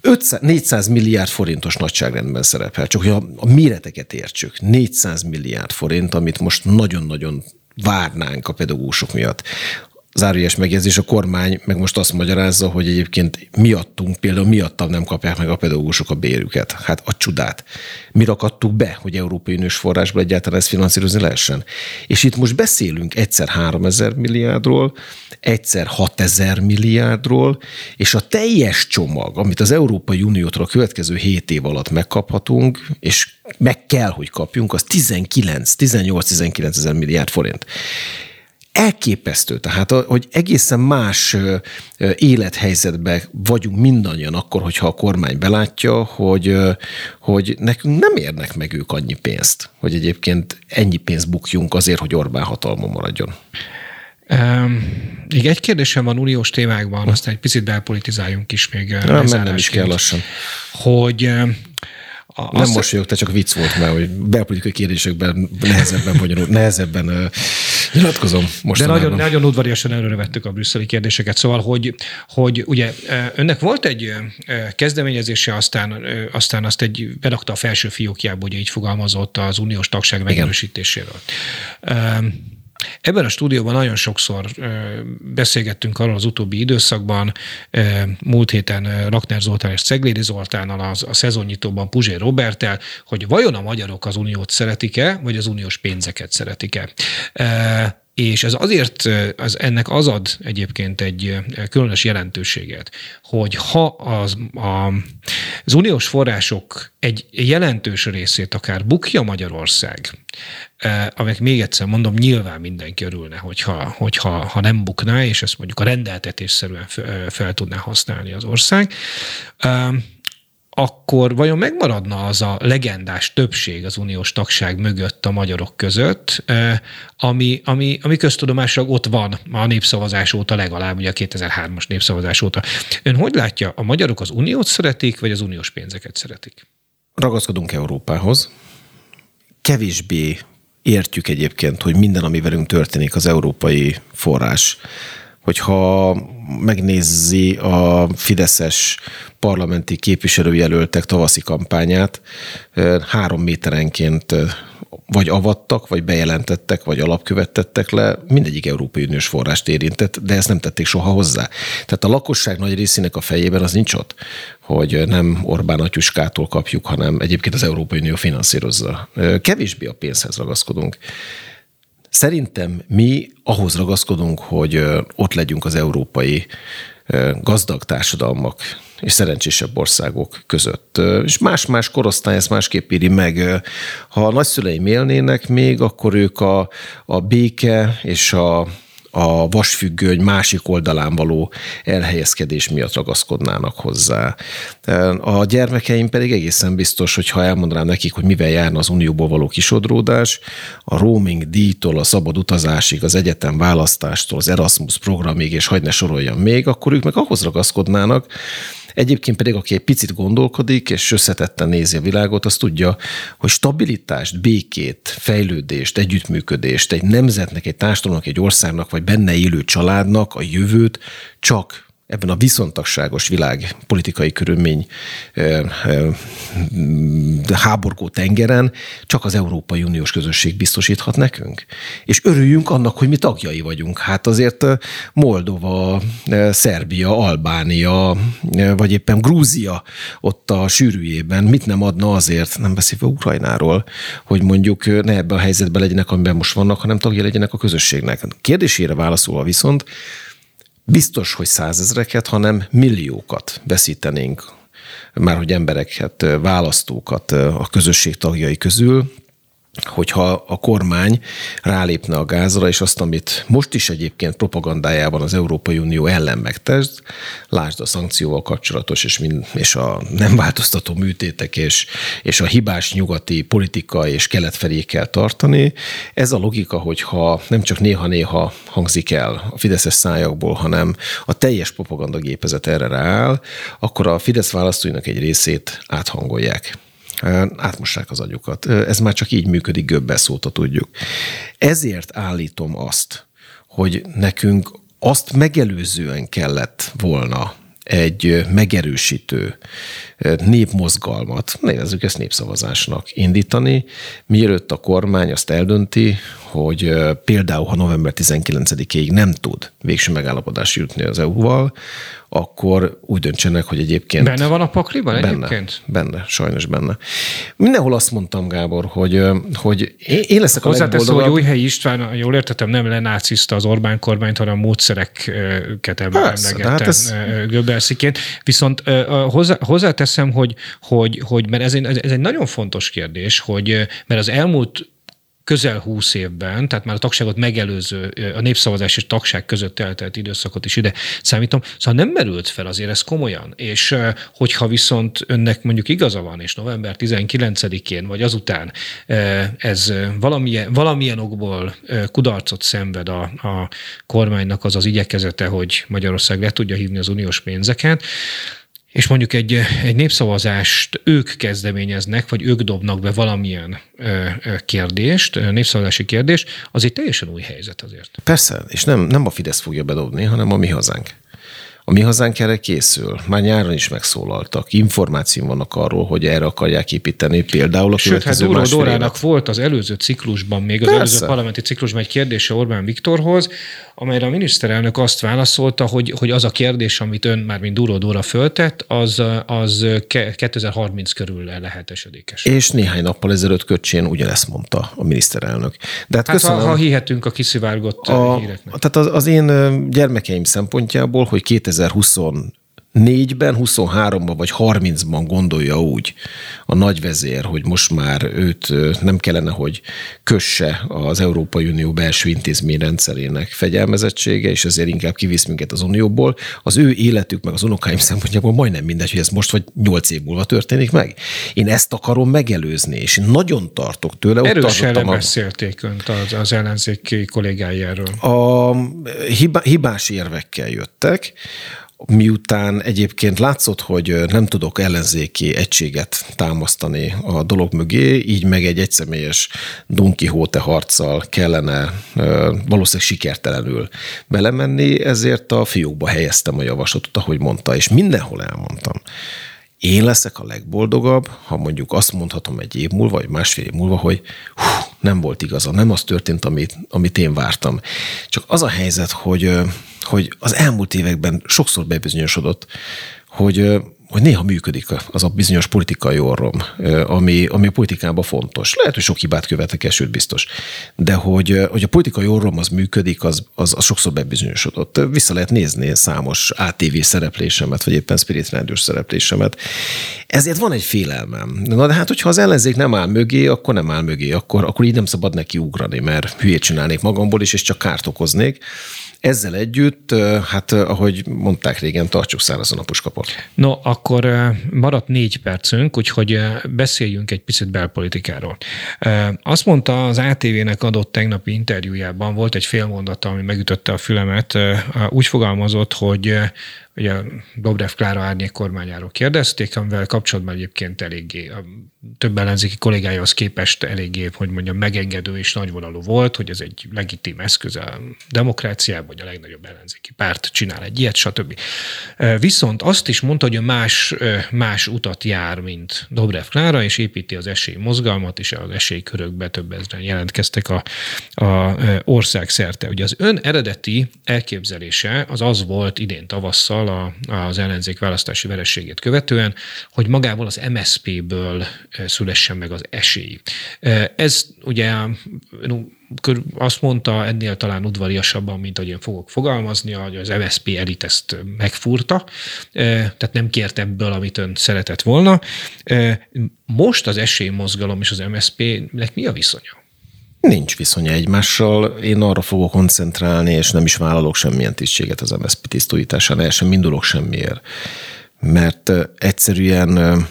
500, 400 milliárd forintos nagyságrendben szerepel, csak hogy a, a méreteket értsük. 400 milliárd forint, amit most nagyon-nagyon várnánk a pedagógusok miatt. Zárójeles megjegyzés, a kormány meg most azt magyarázza, hogy egyébként miattunk, például miattam nem kapják meg a pedagógusok a bérüket. Hát a csodát. Mi rakadtuk be, hogy Európai Uniós forrásból egyáltalán ezt finanszírozni lehessen. És itt most beszélünk egyszer 3000 milliárdról, egyszer 6000 milliárdról, és a teljes csomag, amit az Európai Uniótól a következő 7 év alatt megkaphatunk, és meg kell, hogy kapjunk, az 19, 18-19 ezer milliárd forint elképesztő. Tehát, hogy egészen más élethelyzetben vagyunk mindannyian akkor, hogyha a kormány belátja, hogy, hogy nekünk nem érnek meg ők annyi pénzt, hogy egyébként ennyi pénzt bukjunk azért, hogy Orbán hatalma maradjon. Um, még egy kérdésem van uniós témákban, aztán egy picit belpolitizáljunk is még. Nem, nem is kell lassan. Hogy a, Nem azt- mosolyog, te csak vicc volt már, hogy belpolitikai kérdésekben nehezebben vagyok, nehezebben nyilatkozom De mostanában. nagyon, nagyon udvariasan előre vettük a brüsszeli kérdéseket. Szóval, hogy, hogy ugye önnek volt egy kezdeményezése, aztán, aztán azt egy berakta a felső fiókjába, hogy így fogalmazott az uniós tagság megerősítéséről. Um, Ebben a stúdióban nagyon sokszor beszélgettünk arról az utóbbi időszakban, múlt héten Rakner Zoltán és Ceglédi Zoltánnal, az, a szezonnyitóban Puzsé Robertel, hogy vajon a magyarok az uniót szeretik-e, vagy az uniós pénzeket szeretik-e. És ez azért, az, ennek az ad egyébként egy különös jelentőséget, hogy ha az, a, az uniós források egy jelentős részét akár bukja Magyarország, amelyek még egyszer mondom, nyilván mindenki örülne, hogyha, hogyha ha nem bukná, és ezt mondjuk a rendeltetésszerűen fe- fel tudná használni az ország, akkor vajon megmaradna az a legendás többség az uniós tagság mögött a magyarok között, ami, ami, ami köztudomásra ott van a népszavazás óta legalább, ugye a 2003-as népszavazás óta. Ön hogy látja, a magyarok az uniót szeretik, vagy az uniós pénzeket szeretik? Ragaszkodunk Európához. Kevésbé értjük egyébként, hogy minden, ami velünk történik, az európai forrás. Hogyha megnézi a Fideszes parlamenti képviselőjelöltek tavaszi kampányát, három méterenként vagy avattak, vagy bejelentettek, vagy alapkövettettek le, mindegyik Európai Uniós forrást érintett, de ezt nem tették soha hozzá. Tehát a lakosság nagy részének a fejében az nincs ott, hogy nem Orbán atyuskától kapjuk, hanem egyébként az Európai Unió finanszírozza. Kevésbé a pénzhez ragaszkodunk. Szerintem mi ahhoz ragaszkodunk, hogy ott legyünk az európai gazdag társadalmak és szerencsésebb országok között. És más-más korosztály ezt másképp éri meg. Ha a nagyszüleim élnének még, akkor ők a, a béke és a a vasfüggöny másik oldalán való elhelyezkedés miatt ragaszkodnának hozzá. A gyermekeim pedig egészen biztos, hogy ha elmondanám nekik, hogy mivel járna az unióból való kisodródás, a roaming díjtól, a szabad utazásig, az egyetem választástól, az Erasmus programig, és hagyd ne soroljam még, akkor ők meg ahhoz ragaszkodnának, Egyébként pedig, aki egy picit gondolkodik, és összetetten nézi a világot, az tudja, hogy stabilitást, békét, fejlődést, együttműködést egy nemzetnek, egy társadalomnak, egy országnak, vagy benne élő családnak a jövőt csak ebben a viszontagságos világ politikai körülmény háborgó tengeren csak az Európai Uniós közösség biztosíthat nekünk. És örüljünk annak, hogy mi tagjai vagyunk. Hát azért Moldova, Szerbia, Albánia, vagy éppen Grúzia ott a sűrűjében mit nem adna azért, nem beszélve Ukrajnáról, hogy mondjuk ne ebben a helyzetben legyenek, amiben most vannak, hanem tagja legyenek a közösségnek. Kérdésére válaszolva viszont, biztos, hogy százezreket, hanem milliókat veszítenénk, már hogy embereket, választókat a közösség tagjai közül, hogyha a kormány rálépne a gázra, és azt, amit most is egyébként propagandájában az Európai Unió ellen megtesz, lásd a szankcióval kapcsolatos, és, mind, és a nem változtató műtétek, és, és a hibás nyugati politika és kelet felé kell tartani. Ez a logika, hogyha nem csak néha-néha hangzik el a Fideszes szájakból, hanem a teljes propagandagépezet erre rááll, akkor a Fidesz választóinak egy részét áthangolják átmossák az agyukat. Ez már csak így működik, göbbel szóta tudjuk. Ezért állítom azt, hogy nekünk azt megelőzően kellett volna egy megerősítő népmozgalmat, nevezzük ezt népszavazásnak indítani, mielőtt a kormány azt eldönti, hogy például, ha november 19-ig nem tud végső megállapodás jutni az EU-val, akkor úgy döntsenek, hogy egyébként... Benne van a pakliban benne, egyébként? Benne, sajnos benne. Mindenhol azt mondtam, Gábor, hogy, hogy én leszek a legboldogabb... hogy Újhelyi István, jól értettem, nem lenáciszta az Orbán kormányt, hanem a módszereket emlegette hát ez... Göbbelsziként. Viszont hozzá, hozzáteszem, hogy, hogy, hogy mert ez egy, ez egy nagyon fontos kérdés, hogy mert az elmúlt közel húsz évben, tehát már a tagságot megelőző, a népszavazás és tagság között eltelt időszakot is ide számítom, szóval nem merült fel azért ez komolyan, és hogyha viszont önnek mondjuk igaza van, és november 19-én vagy azután ez valamilyen, valamilyen okból kudarcot szenved a, a kormánynak az az igyekezete, hogy Magyarország le tudja hívni az uniós pénzeket, és mondjuk egy, egy népszavazást ők kezdeményeznek, vagy ők dobnak be valamilyen kérdést, népszavazási kérdést, az egy teljesen új helyzet azért. Persze, és nem, nem a Fidesz fogja bedobni, hanem a mi hazánk. A mi hazánk erre készül. Már nyáron is megszólaltak. Információ vannak arról, hogy erre akarják építeni például a Sőt, hát Dóró Dórának volt az előző ciklusban, még az Persze. előző parlamenti ciklusban egy kérdése Orbán Viktorhoz, amelyre a miniszterelnök azt válaszolta, hogy, hogy az a kérdés, amit ön már mint Dúró Dóra föltett, az, az 2030 körül lehet esedékes. És néhány nappal ezelőtt Köcsén ugyanezt mondta a miniszterelnök. De hát, hát köszönöm, ha, ha hihetünk a kiszivárgott a, híreknek. Tehát az, az én gyermekeim szempontjából, hogy 2020 négyben, 23-ban vagy 30-ban gondolja úgy a nagyvezér, hogy most már őt nem kellene, hogy kösse az Európai Unió belső intézményrendszerének fegyelmezettsége, és ezért inkább kivisz minket az Unióból, az ő életük meg az unokáim szempontjából majdnem mindegy, hogy ez most vagy 8 év múlva történik meg. Én ezt akarom megelőzni, és én nagyon tartok tőle. Erősen a... beszélték önt az, az ellenzéki kollégái erről. A hibás érvekkel jöttek, miután egyébként látszott, hogy nem tudok ellenzéki egységet támasztani a dolog mögé, így meg egy egyszemélyes Don Quixote harccal kellene valószínűleg sikertelenül belemenni, ezért a fiókba helyeztem a javaslatot, ahogy mondta, és mindenhol elmondtam. Én leszek a legboldogabb, ha mondjuk azt mondhatom egy év múlva, vagy másfél év múlva, hogy hú, nem volt igaza, nem az történt, amit, amit én vártam. Csak az a helyzet, hogy hogy az elmúlt években sokszor bebizonyosodott, hogy hogy néha működik az a bizonyos politikai orrom, ami, ami a politikában fontos. Lehet, hogy sok hibát követek sőt biztos. De hogy, hogy a politikai orrom az működik, az, az, az sokszor bebizonyosodott. Vissza lehet nézni számos ATV szereplésemet, vagy éppen Spirit Radio szereplésemet. Ezért van egy félelmem. Na de hát, hogyha az ellenzék nem áll mögé, akkor nem áll mögé, akkor, akkor így nem szabad neki ugrani, mert hülyét csinálnék magamból is, és csak kárt okoznék. Ezzel együtt, hát ahogy mondták régen, tartsuk szárazon a puskapot. No, akkor maradt négy percünk, úgyhogy beszéljünk egy picit belpolitikáról. Azt mondta az ATV-nek adott tegnapi interjújában, volt egy félmondata, ami megütötte a fülemet, úgy fogalmazott, hogy ugye Dobrev Klára árnyék kormányáról kérdezték, amivel kapcsolatban egyébként eléggé, a több ellenzéki kollégájához képest eléggé, hogy mondjam, megengedő és nagyvonalú volt, hogy ez egy legitim eszköz a demokráciában, hogy a legnagyobb ellenzéki párt csinál egy ilyet, stb. Viszont azt is mondta, hogy más, más utat jár, mint Dobrev Klára, és építi az esély mozgalmat, és az esélykörökbe több ezeren jelentkeztek a, a ország szerte. Ugye az ön eredeti elképzelése az az volt idén tavasszal, a, az ellenzék választási verességét követően, hogy magából az MSZP-ből szülessen meg az esély. Ez ugye azt mondta ennél talán udvariasabban, mint ahogy én fogok fogalmazni, hogy az MSZP elit ezt megfúrta, tehát nem kért ebből, amit ön szeretett volna. Most az esélymozgalom és az MSZP-nek mi a viszonya? Nincs viszonya egymással. Én arra fogok koncentrálni, és nem is vállalok semmilyen tisztséget az MSZP tisztújításán, el sem indulok semmiért mert egyszerűen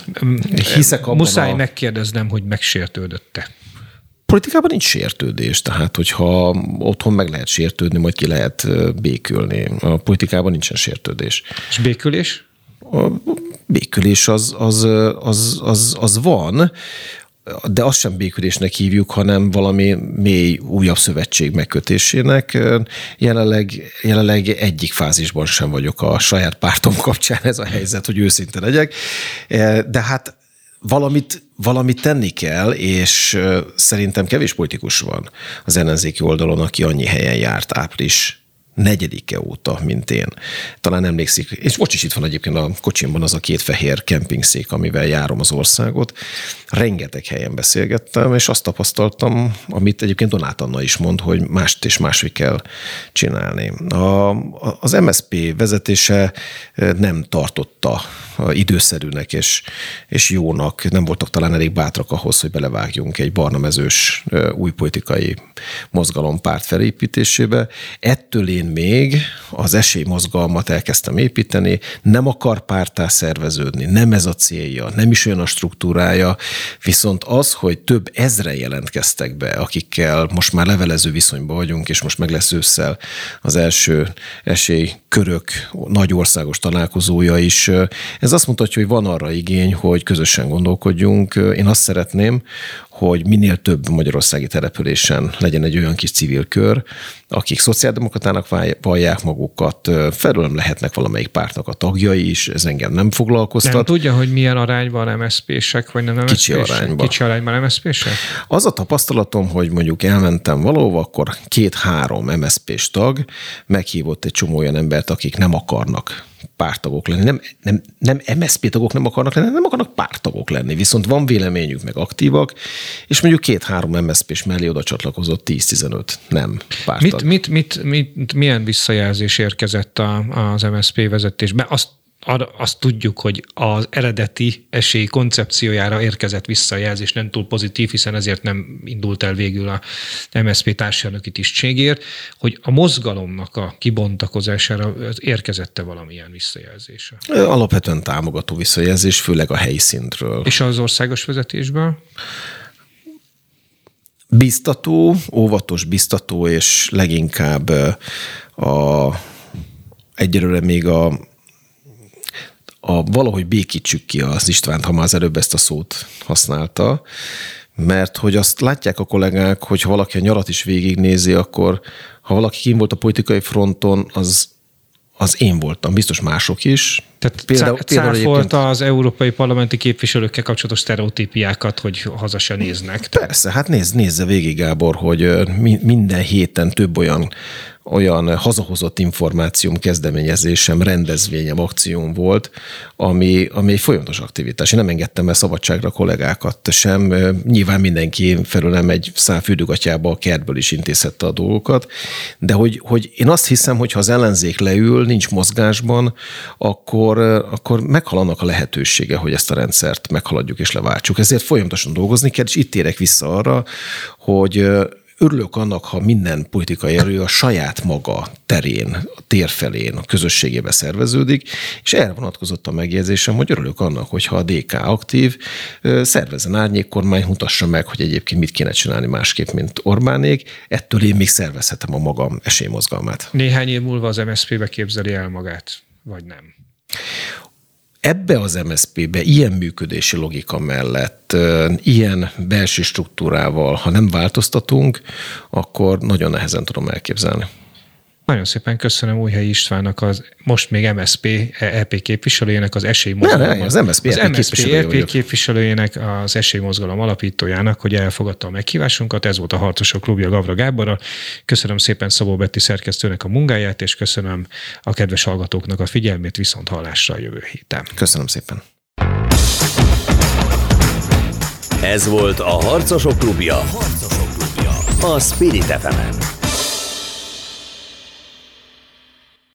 hiszek abban Muszáj a... megkérdeznem, hogy megsértődötte. Politikában nincs sértődés, tehát hogyha otthon meg lehet sértődni, majd ki lehet békülni. A politikában nincsen sértődés. És békülés? A békülés az, az, az, az, az van de azt sem békülésnek hívjuk, hanem valami mély újabb szövetség megkötésének. Jelenleg, jelenleg egyik fázisban sem vagyok a saját pártom kapcsán ez a helyzet, hogy őszinte legyek. De hát valamit, valamit tenni kell, és szerintem kevés politikus van az ellenzéki oldalon, aki annyi helyen járt április negyedike óta, mint én. Talán emlékszik, és most is itt van egyébként a kocsimban az a két fehér kempingszék, amivel járom az országot. Rengeteg helyen beszélgettem, és azt tapasztaltam, amit egyébként Donát Anna is mond, hogy mást és máshogy kell csinálni. A, az MSP vezetése nem tartotta időszerűnek és, és jónak, nem voltak talán elég bátrak ahhoz, hogy belevágjunk egy barnamezős új politikai mozgalom párt felépítésébe. Ettől én még az esélymozgalmat elkezdtem építeni, nem akar pártá szerveződni, nem ez a célja, nem is olyan a struktúrája, viszont az, hogy több ezre jelentkeztek be, akikkel most már levelező viszonyban vagyunk, és most meg lesz ősszel az első esélykörök nagy országos találkozója is, ez azt mutatja, hogy van arra igény, hogy közösen gondolkodjunk. Én azt szeretném, hogy minél több magyarországi településen legyen egy olyan kis civil kör, akik szociáldemokratának vallják magukat, felőlem lehetnek valamelyik pártnak a tagjai is, ez engem nem foglalkoztat. Nem tudja, hogy milyen arányban MSZP-sek, vagy nem MSZP-sek? Kicsi arányban. Kicsi arányban MSZP-sek? Az a tapasztalatom, hogy mondjuk elmentem valahova, akkor két-három MSZP-s tag meghívott egy csomó olyan embert, akik nem akarnak pártagok lenni. Nem, nem, nem MSZP tagok nem akarnak lenni, nem akarnak pártagok lenni. Viszont van véleményük, meg aktívak, és mondjuk két-három MSZP-s mellé oda csatlakozott 10-15 nem pártag. Mit, mit, mit, mit, milyen visszajelzés érkezett a, az MSZP vezetésbe? Azt azt tudjuk, hogy az eredeti esély koncepciójára érkezett visszajelzés nem túl pozitív, hiszen ezért nem indult el végül a MSZP társadalmi tisztségért, hogy a mozgalomnak a kibontakozására érkezette valamilyen visszajelzése. Alapvetően támogató visszajelzés, főleg a helyi szintről. És az országos vezetésből? Biztató, óvatos biztató, és leginkább a, egyelőre még a a, valahogy békítsük ki az Istvánt, ha már az előbb ezt a szót használta, mert hogy azt látják a kollégák, hogy ha valaki a nyarat is végignézi, akkor ha valaki kim volt a politikai fronton, az, az én voltam, biztos mások is. Tehát például, például egyébként... az európai parlamenti képviselőkkel kapcsolatos sztereotípiákat, hogy haza se néznek. Persze, hát nézz, nézze végig, Gábor, hogy minden héten több olyan olyan hazahozott információm, kezdeményezésem, rendezvényem, akcióm volt, ami, ami egy folyamatos aktivitás. Én nem engedtem el szabadságra kollégákat sem. Nyilván mindenki felőlem egy szám fürdőgatyába a kertből is intézhette a dolgokat, de hogy, hogy én azt hiszem, hogy ha az ellenzék leül, nincs mozgásban, akkor, akkor meghal annak a lehetősége, hogy ezt a rendszert meghaladjuk és leváltsuk. Ezért folyamatosan dolgozni kell, és itt érek vissza arra, hogy Örülök annak, ha minden politikai erő a saját maga terén, a tér felén, a közösségébe szerveződik, és erre vonatkozott a megjegyzésem, hogy örülök annak, hogyha a DK aktív, szervezzen árnyékkormány, mutassa meg, hogy egyébként mit kéne csinálni másképp, mint Orbánék, ettől én még szervezhetem a magam esélymozgalmát. Néhány év múlva az MSZP-be képzeli el magát, vagy nem? Ebbe az MSZP-be ilyen működési logika mellett, ilyen belső struktúrával, ha nem változtatunk, akkor nagyon nehezen tudom elképzelni. Nagyon szépen köszönöm Újhelyi Istvánnak, az most még MSP EP képviselőjének, az esélymozgalom. Ne, ne, az MSP, az EP, MSP EP képviselőjének, az esélymozgalom alapítójának, hogy elfogadta a meghívásunkat. Ez volt a Harcosok Klubja Gavra Gáborra. Köszönöm szépen Szabó Betti szerkesztőnek a munkáját, és köszönöm a kedves hallgatóknak a figyelmét, viszont hallásra a jövő héten. Köszönöm szépen. Ez volt a Harcosok Klubja. Harcosok Klubja. A Spirit fm